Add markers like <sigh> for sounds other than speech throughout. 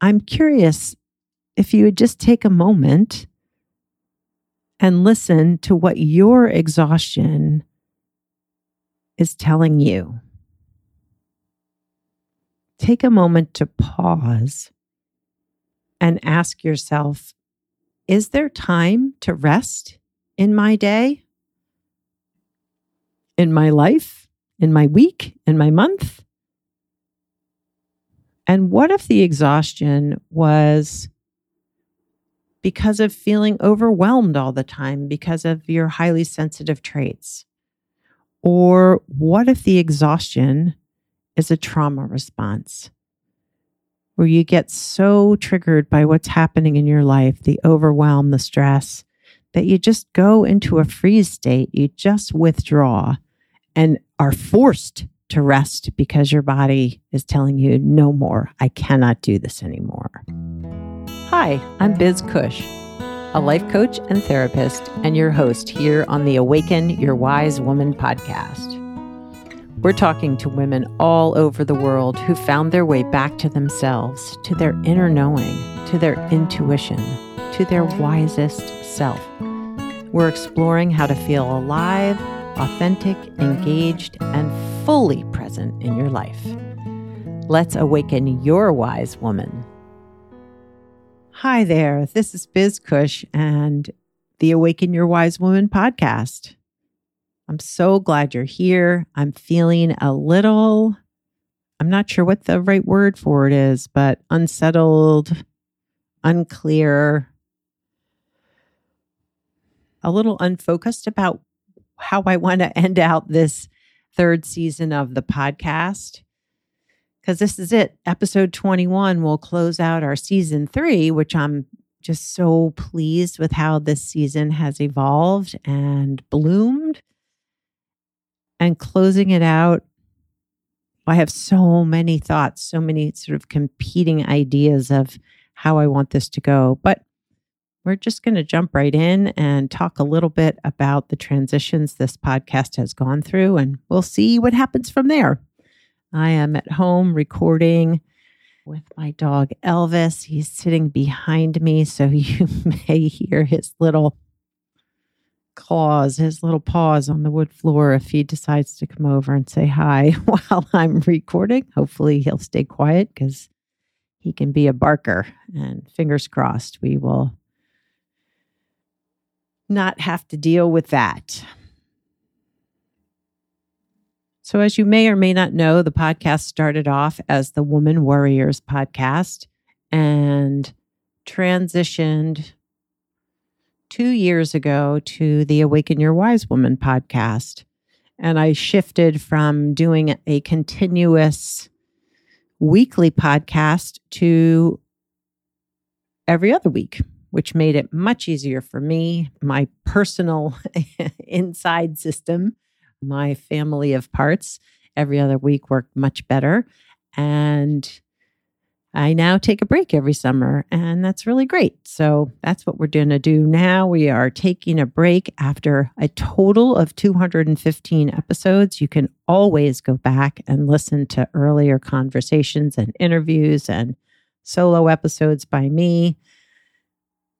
I'm curious if you would just take a moment and listen to what your exhaustion is telling you. Take a moment to pause and ask yourself Is there time to rest in my day, in my life, in my week, in my month? And what if the exhaustion was because of feeling overwhelmed all the time because of your highly sensitive traits? Or what if the exhaustion is a trauma response where you get so triggered by what's happening in your life, the overwhelm, the stress, that you just go into a freeze state. You just withdraw and are forced to rest because your body is telling you, no more. I cannot do this anymore. Hi, I'm Biz Cush, a life coach and therapist, and your host here on the Awaken Your Wise Woman podcast. We're talking to women all over the world who found their way back to themselves, to their inner knowing, to their intuition, to their wisest self. We're exploring how to feel alive, authentic, engaged, and fully present in your life. Let's awaken your wise woman. Hi there, this is Biz Cush and the Awaken Your Wise Woman podcast. I'm so glad you're here. I'm feeling a little, I'm not sure what the right word for it is, but unsettled, unclear, a little unfocused about how I want to end out this third season of the podcast because this is it. Episode 21 will close out our season three, which I'm just so pleased with how this season has evolved and bloomed. And closing it out, I have so many thoughts, so many sort of competing ideas of how I want this to go. But we're just going to jump right in and talk a little bit about the transitions this podcast has gone through, and we'll see what happens from there. I am at home recording with my dog Elvis. He's sitting behind me, so <laughs> you may hear his little claws, his little paws on the wood floor if he decides to come over and say hi <laughs> while I'm recording. Hopefully, he'll stay quiet because he can be a barker. And fingers crossed, we will not have to deal with that. So, as you may or may not know, the podcast started off as the Woman Warriors podcast and transitioned two years ago to the Awaken Your Wise Woman podcast. And I shifted from doing a continuous weekly podcast to every other week, which made it much easier for me, my personal <laughs> inside system my family of parts every other week worked much better. And I now take a break every summer, and that's really great. So that's what we're going to do now. We are taking a break after a total of 215 episodes. You can always go back and listen to earlier conversations and interviews and solo episodes by me.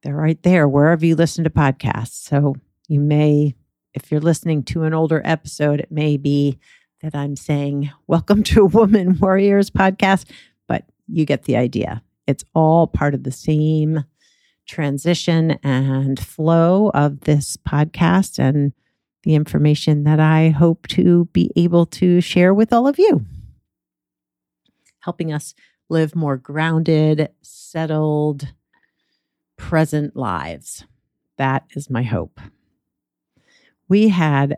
They're right there wherever you listen to podcasts. So you may if you're listening to an older episode, it may be that I'm saying, Welcome to Woman Warriors podcast, but you get the idea. It's all part of the same transition and flow of this podcast and the information that I hope to be able to share with all of you, helping us live more grounded, settled, present lives. That is my hope we had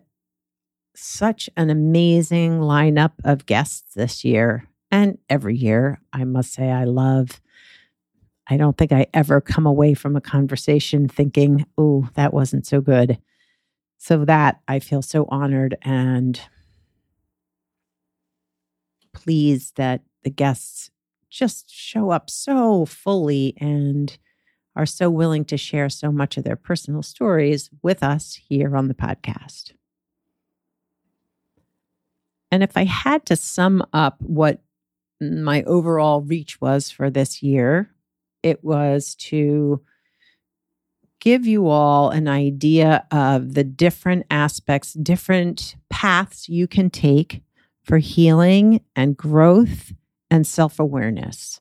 such an amazing lineup of guests this year and every year. I must say, I love. I don't think I ever come away from a conversation thinking, oh, that wasn't so good. So, that I feel so honored and pleased that the guests just show up so fully and are so willing to share so much of their personal stories with us here on the podcast. And if I had to sum up what my overall reach was for this year. It was to give you all an idea of the different aspects, different paths you can take for healing and growth and self awareness.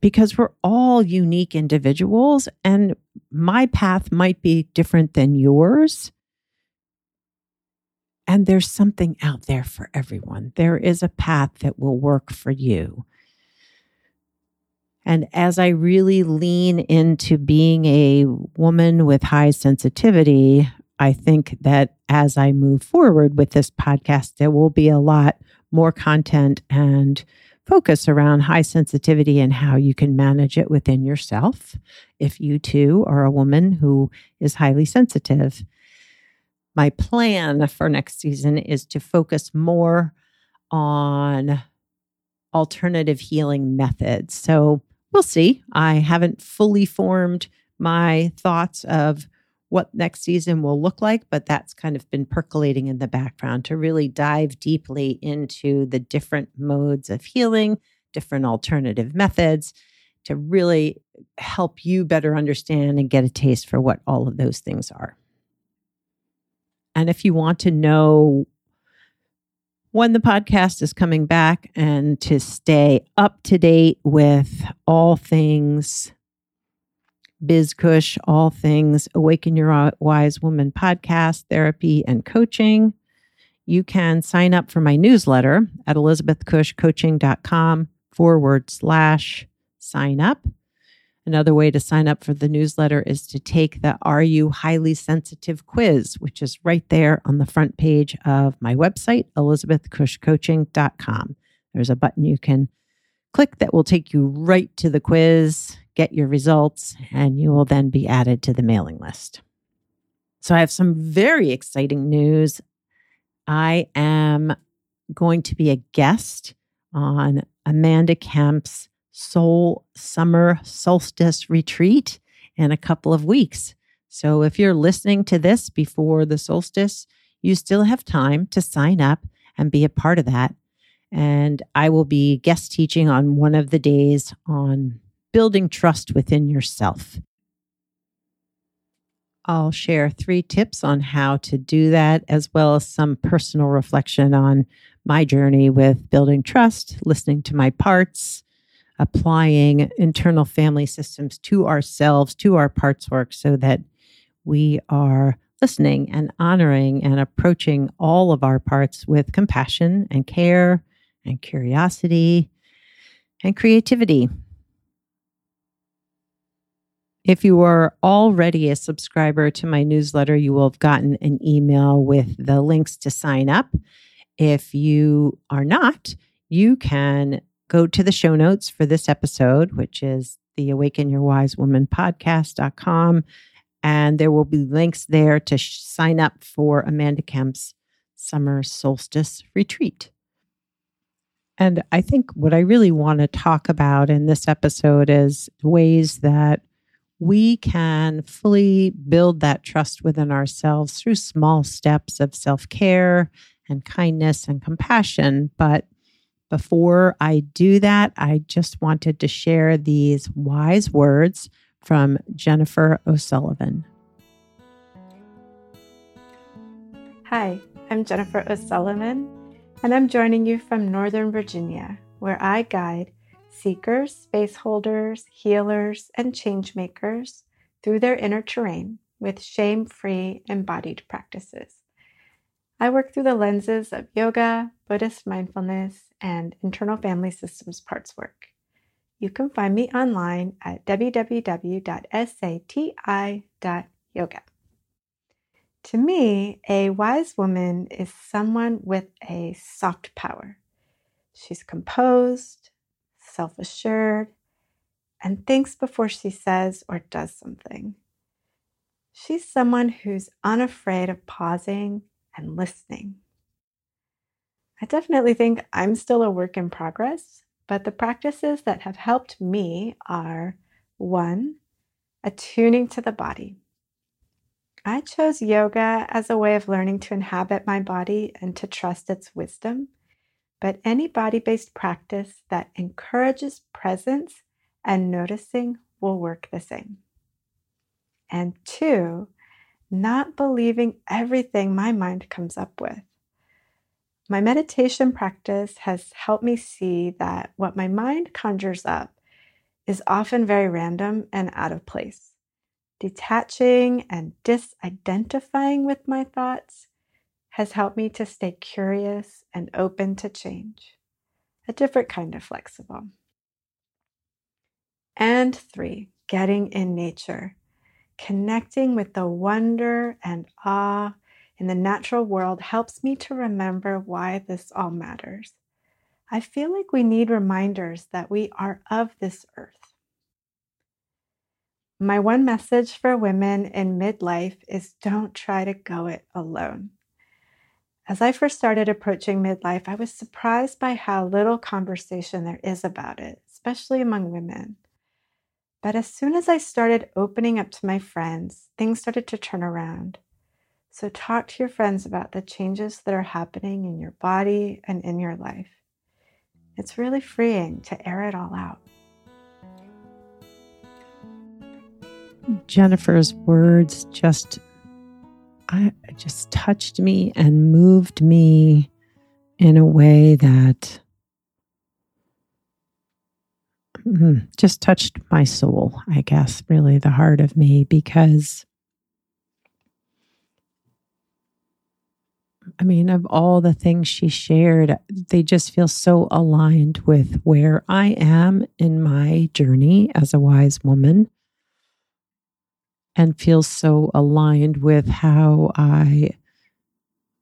Because we're all unique individuals, and my path might be different than yours. And there's something out there for everyone. There is a path that will work for you. And as I really lean into being a woman with high sensitivity, I think that as I move forward with this podcast, there will be a lot more content and focus around high sensitivity and how you can manage it within yourself if you too are a woman who is highly sensitive my plan for next season is to focus more on alternative healing methods. So we'll see. I haven't fully formed my thoughts of what next season will look like, but that's kind of been percolating in the background to really dive deeply into the different modes of healing, different alternative methods to really help you better understand and get a taste for what all of those things are. And if you want to know when the podcast is coming back and to stay up to date with all things BizCush, all things Awaken Your Wise Woman podcast, therapy, and coaching, you can sign up for my newsletter at elizabethcushcoaching.com forward slash sign up. Another way to sign up for the newsletter is to take the Are You Highly Sensitive quiz, which is right there on the front page of my website, elizabethcushcoaching.com. There's a button you can click that will take you right to the quiz, get your results, and you will then be added to the mailing list. So I have some very exciting news. I am going to be a guest on Amanda Kemp's soul summer solstice retreat in a couple of weeks. So if you're listening to this before the solstice, you still have time to sign up and be a part of that. And I will be guest teaching on one of the days on building trust within yourself. I'll share three tips on how to do that, as well as some personal reflection on my journey with building trust, listening to my parts, applying internal family systems to ourselves, to our parts work, so that we are listening and honoring and approaching all of our parts with compassion and care and curiosity and creativity. If you are already a subscriber to my newsletter, you will have gotten an email with the links to sign up. If you are not, you can go to the show notes for this episode, which is the Awaken Your Wise Woman podcast.com. And there will be links there to sh- sign up for Amanda Kemp's summer solstice retreat. And I think what I really want to talk about in this episode is ways that we can fully build that trust within ourselves through small steps of self care and kindness and compassion. But before I do that, I just wanted to share these wise words from Jennifer O'Sullivan. Hi, I'm Jennifer O'Sullivan, and I'm joining you from Northern Virginia, where I guide seekers, space holders, healers, and change makers through their inner terrain with shame free embodied practices. I work through the lenses of yoga, Buddhist mindfulness, and internal family systems parts work. You can find me online at www.sati.yoga. To me, a wise woman is someone with a soft power. She's composed, self assured, and thinks before she says or does something. She's someone who's unafraid of pausing and listening. I definitely think I'm still a work in progress, but the practices that have helped me are one, attuning to the body. I chose yoga as a way of learning to inhabit my body and to trust its wisdom. But any body based practice that encourages presence and noticing will work the same. And two, not believing everything my mind comes up with. My meditation practice has helped me see that what my mind conjures up is often very random and out of place. Detaching and disidentifying with my thoughts has helped me to stay curious and open to change, a different kind of flexible. And three, getting in nature, connecting with the wonder and awe in the natural world helps me to remember why this all matters. I feel like we need reminders that we are of this earth. My one message for women in midlife is don't try to go it alone. As I first started approaching midlife, I was surprised by how little conversation there is about it, especially among women. But as soon as I started opening up to my friends, things started to turn around. So, talk to your friends about the changes that are happening in your body and in your life. It's really freeing to air it all out. Jennifer's words just I just touched me and moved me in a way that mm, just touched my soul, I guess, really the heart of me because I mean, of all the things she shared, they just feel so aligned with where I am in my journey as a wise woman and feel so aligned with how I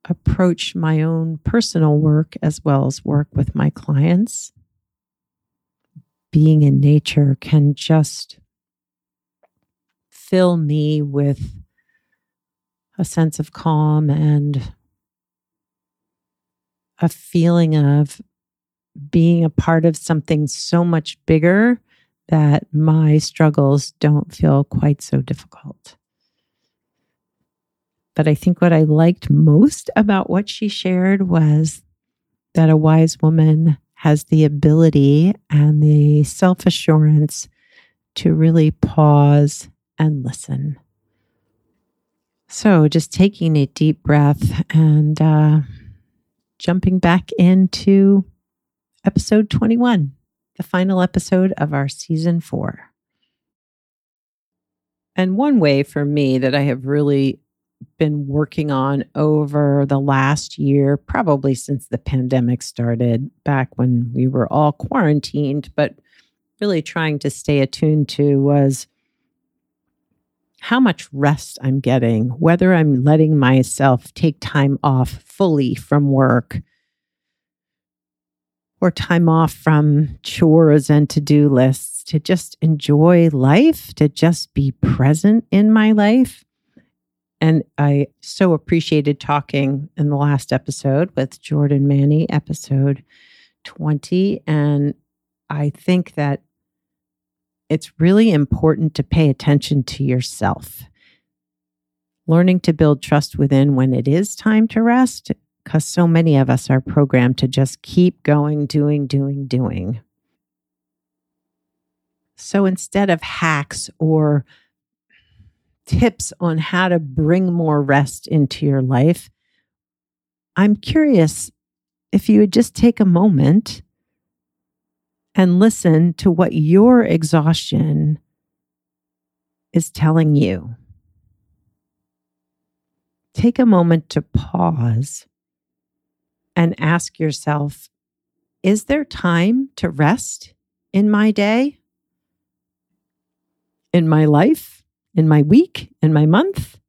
approach my own personal work as well as work with my clients. Being in nature can just fill me with a sense of calm and a feeling of being a part of something so much bigger that my struggles don't feel quite so difficult. But I think what I liked most about what she shared was that a wise woman has the ability and the self assurance to really pause and listen. So, just taking a deep breath and uh, jumping back into episode 21, the final episode of our season four. And one way for me that I have really been working on over the last year, probably since the pandemic started, back when we were all quarantined, but really trying to stay attuned to was how much rest I'm getting, whether I'm letting myself take time off fully from work or time off from chores and to do lists to just enjoy life, to just be present in my life. And I so appreciated talking in the last episode with Jordan Manny, episode 20. And I think that it's really important to pay attention to yourself. Learning to build trust within when it is time to rest, because so many of us are programmed to just keep going, doing, doing, doing. So instead of hacks or tips on how to bring more rest into your life, I'm curious if you would just take a moment and listen to what your exhaustion is telling you. Take a moment to pause and ask yourself Is there time to rest in my day, in my life, in my week, in my month?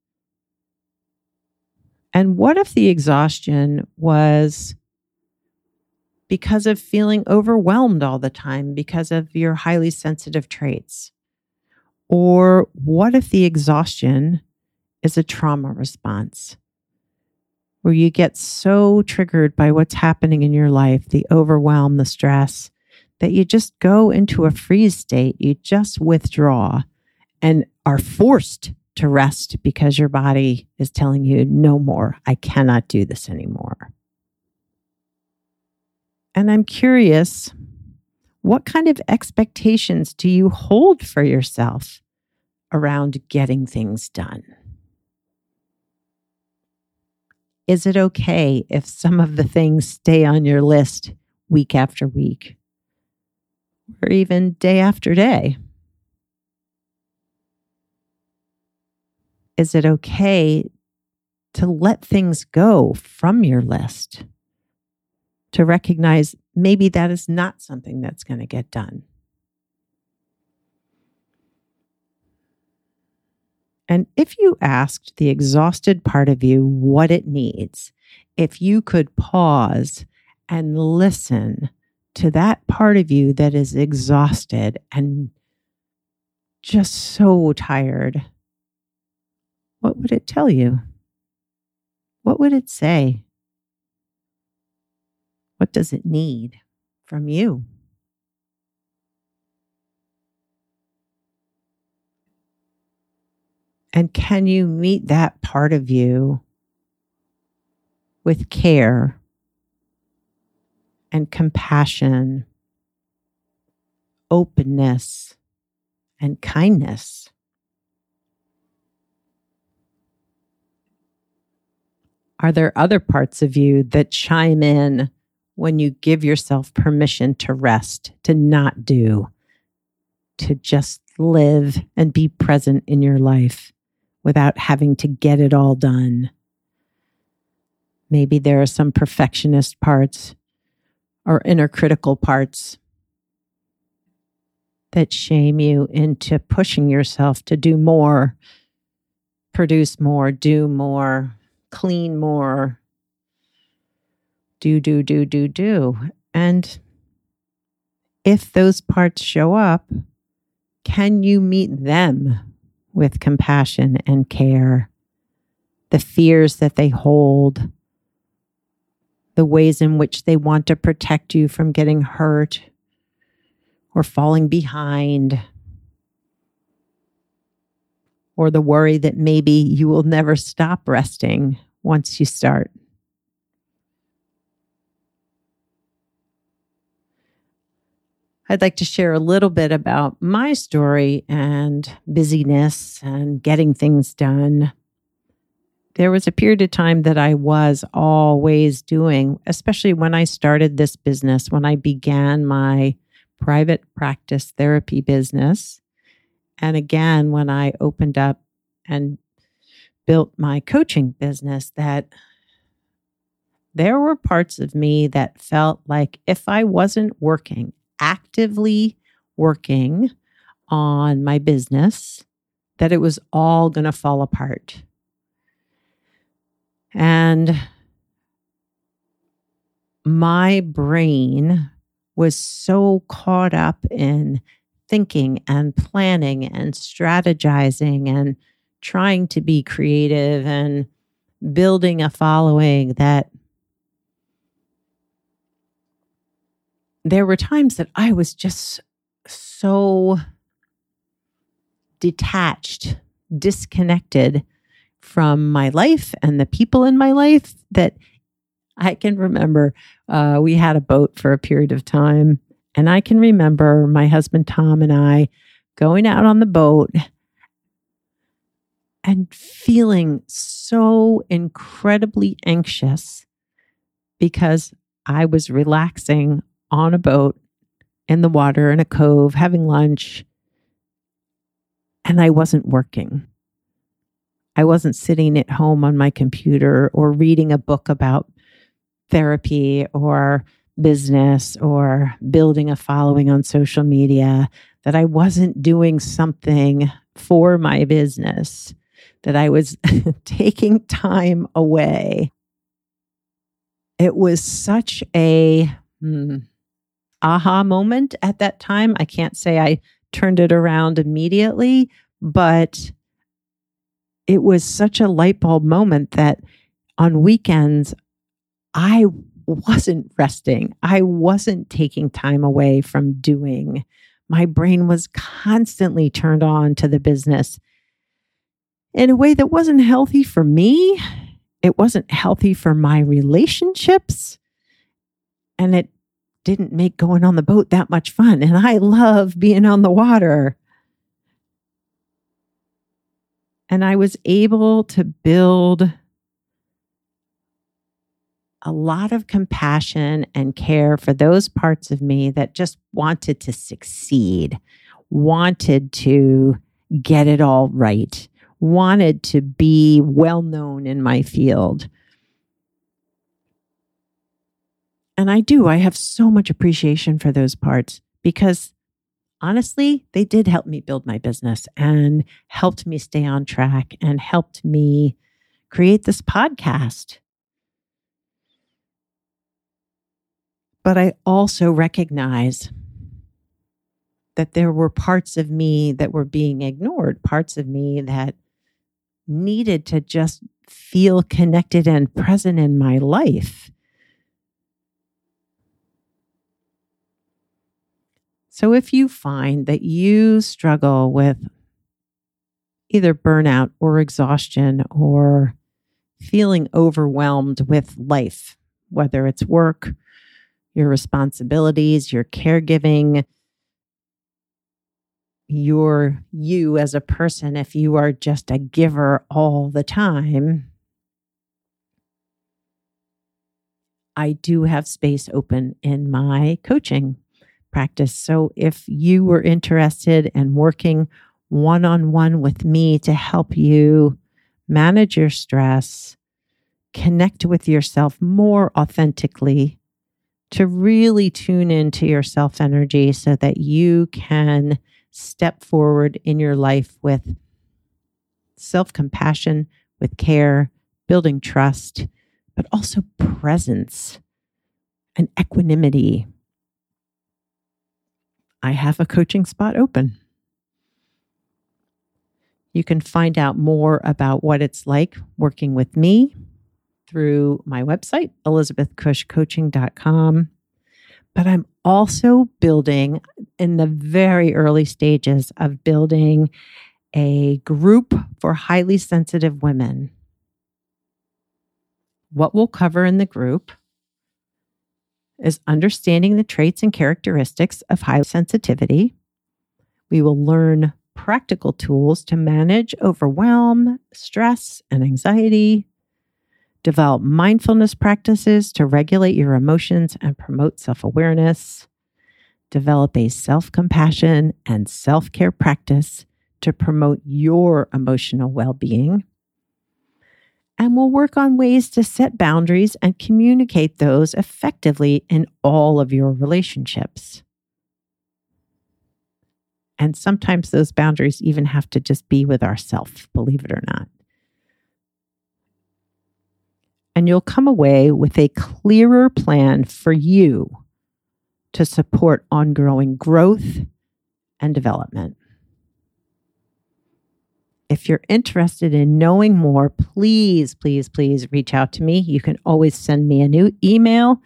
And what if the exhaustion was because of feeling overwhelmed all the time because of your highly sensitive traits? Or what if the exhaustion is a trauma response where you get so triggered by what's happening in your life, the overwhelm, the stress, that you just go into a freeze state? You just withdraw and are forced to rest because your body is telling you, no more, I cannot do this anymore. And I'm curious what kind of expectations do you hold for yourself around getting things done? Is it okay if some of the things stay on your list week after week or even day after day? Is it okay to let things go from your list? To recognize maybe that is not something that's going to get done. And if you asked the exhausted part of you what it needs, if you could pause and listen to that part of you that is exhausted and just so tired, what would it tell you? What would it say? What does it need from you? And can you meet that part of you with care and compassion, openness, and kindness? Are there other parts of you that chime in when you give yourself permission to rest, to not do, to just live and be present in your life? Without having to get it all done. Maybe there are some perfectionist parts or inner critical parts that shame you into pushing yourself to do more, produce more, do more, clean more, do, do, do, do, do. And if those parts show up, can you meet them with compassion and care, the fears that they hold, the ways in which they want to protect you from getting hurt or falling behind, or the worry that maybe you will never stop resting once you start. I'd like to share a little bit about my story and busyness and getting things done. There was a period of time that I was always doing, especially when I started this business, when I began my private practice therapy business. And again, when I opened up and built my coaching business, that there were parts of me that felt like if I wasn't working, actively working on my business that it was all going to fall apart. And my brain was so caught up in thinking and planning and strategizing and trying to be creative and building a following that there were times that I was just so detached, disconnected from my life and the people in my life that I can remember uh, we had a boat for a period of time. And I can remember my husband Tom and I going out on the boat and feeling so incredibly anxious because I was relaxing on a boat in the water in a cove having lunch. And I wasn't working. I wasn't sitting at home on my computer or reading a book about therapy or business or building a following on social media, that I wasn't doing something for my business, that I was <laughs> taking time away. It was such a hmm, aha moment at that time. I can't say I turned it around immediately, but it was such a light bulb moment that on weekends, I wasn't resting. I wasn't taking time away from doing. My brain was constantly turned on to the business in a way that wasn't healthy for me. It wasn't healthy for my relationships. And it didn't make going on the boat that much fun. And I love being on the water. And I was able to build a lot of compassion and care for those parts of me that just wanted to succeed, wanted to get it all right, wanted to be well known in my field. And I do, I have so much appreciation for those parts because honestly, they did help me build my business and helped me stay on track and helped me create this podcast. But I also recognize that there were parts of me that were being ignored, parts of me that needed to just feel connected and present in my life. So if you find that you struggle with either burnout or exhaustion or feeling overwhelmed with life, whether it's work, your responsibilities, your caregiving, your you as a person, if you are just a giver all the time, I do have space open in my coaching practice. So if you were interested in working one on one with me to help you manage your stress, connect with yourself more authentically, to really tune into your self energy so that you can step forward in your life with self compassion, with care, building trust, but also presence and equanimity I have a coaching spot open. You can find out more about what it's like working with me through my website, elizabethcushcoaching.com. But I'm also building in the very early stages of building a group for highly sensitive women. What we'll cover in the group is understanding the traits and characteristics of high sensitivity. We will learn practical tools to manage overwhelm, stress, and anxiety. Develop mindfulness practices to regulate your emotions and promote self awareness. Develop a self compassion and self care practice to promote your emotional well being and we'll work on ways to set boundaries and communicate those effectively in all of your relationships. And sometimes those boundaries even have to just be with ourselves, believe it or not. And you'll come away with a clearer plan for you to support ongoing growth and development. If you're interested in knowing more, please, please, please reach out to me. You can always send me a new email,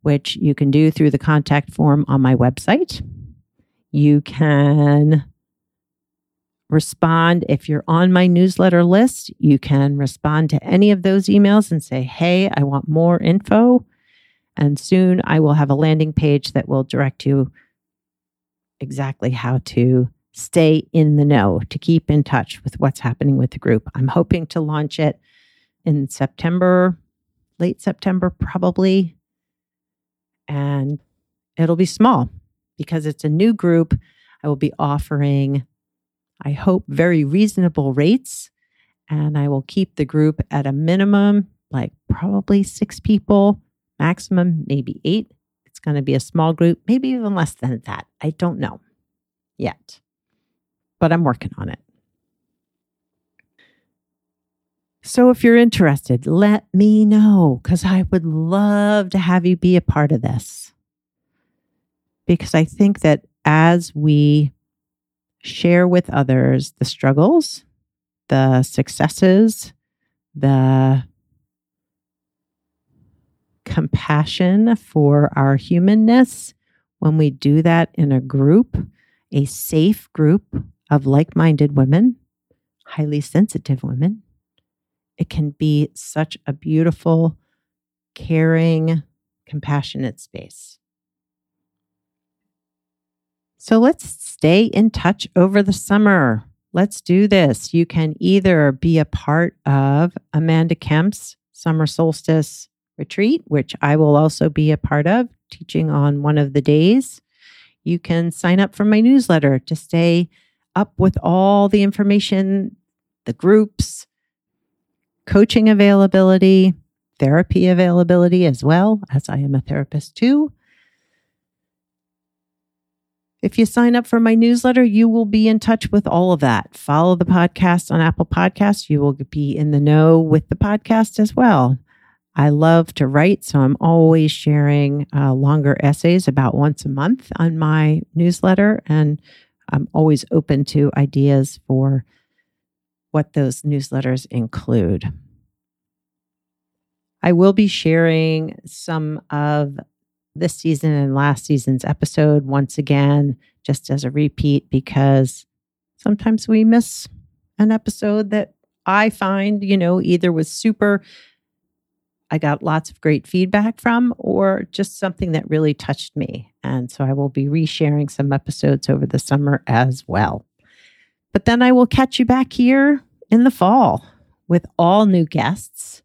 which you can do through the contact form on my website. You can respond if you're on my newsletter list. You can respond to any of those emails and say, Hey, I want more info. And soon I will have a landing page that will direct you exactly how to stay in the know, to keep in touch with what's happening with the group. I'm hoping to launch it in September, late September, probably. And it'll be small because it's a new group. I will be offering, I hope, very reasonable rates. And I will keep the group at a minimum, like probably six people, maximum, maybe eight. It's going to be a small group, maybe even less than that. I don't know yet but I'm working on it. So if you're interested, let me know because I would love to have you be a part of this. Because I think that as we share with others the struggles, the successes, the compassion for our humanness, when we do that in a group, a safe group of like minded women, highly sensitive women. It can be such a beautiful, caring, compassionate space. So let's stay in touch over the summer. Let's do this. You can either be a part of Amanda Kemp's summer solstice retreat, which I will also be a part of, teaching on one of the days. You can sign up for my newsletter to stay up with all the information, the groups, coaching availability, therapy availability as well, as I am a therapist too. If you sign up for my newsletter, you will be in touch with all of that. Follow the podcast on Apple Podcasts. You will be in the know with the podcast as well. I love to write, so I'm always sharing uh, longer essays about once a month on my newsletter. And I'm always open to ideas for what those newsletters include. I will be sharing some of this season and last season's episode once again, just as a repeat, because sometimes we miss an episode that I find, you know, either was super, I got lots of great feedback from, or just something that really touched me. And so I will be resharing some episodes over the summer as well. But then I will catch you back here in the fall with all new guests,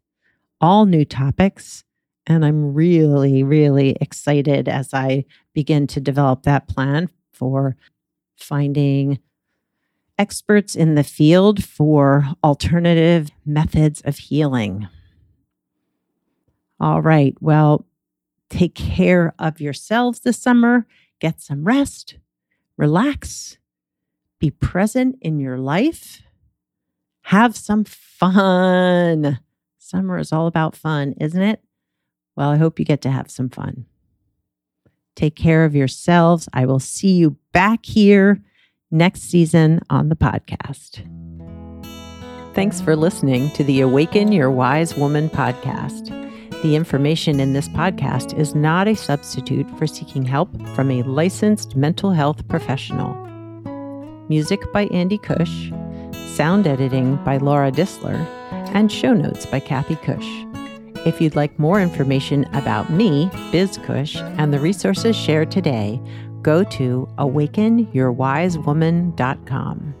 all new topics and I'm really, really excited as I begin to develop that plan for finding experts in the field for alternative methods of healing. All right. Well, take care of yourselves this summer. Get some rest, relax, be present in your life, have some fun. Summer is all about fun, isn't it? Well, I hope you get to have some fun. Take care of yourselves. I will see you back here next season on the podcast. Thanks for listening to the Awaken Your Wise Woman podcast. The information in this podcast is not a substitute for seeking help from a licensed mental health professional. Music by Andy Cush, sound editing by Laura Disler, and show notes by Kathy Cush. If you'd like more information about me, BizCush, and the resources shared today, go to awakenyourwisewoman.com.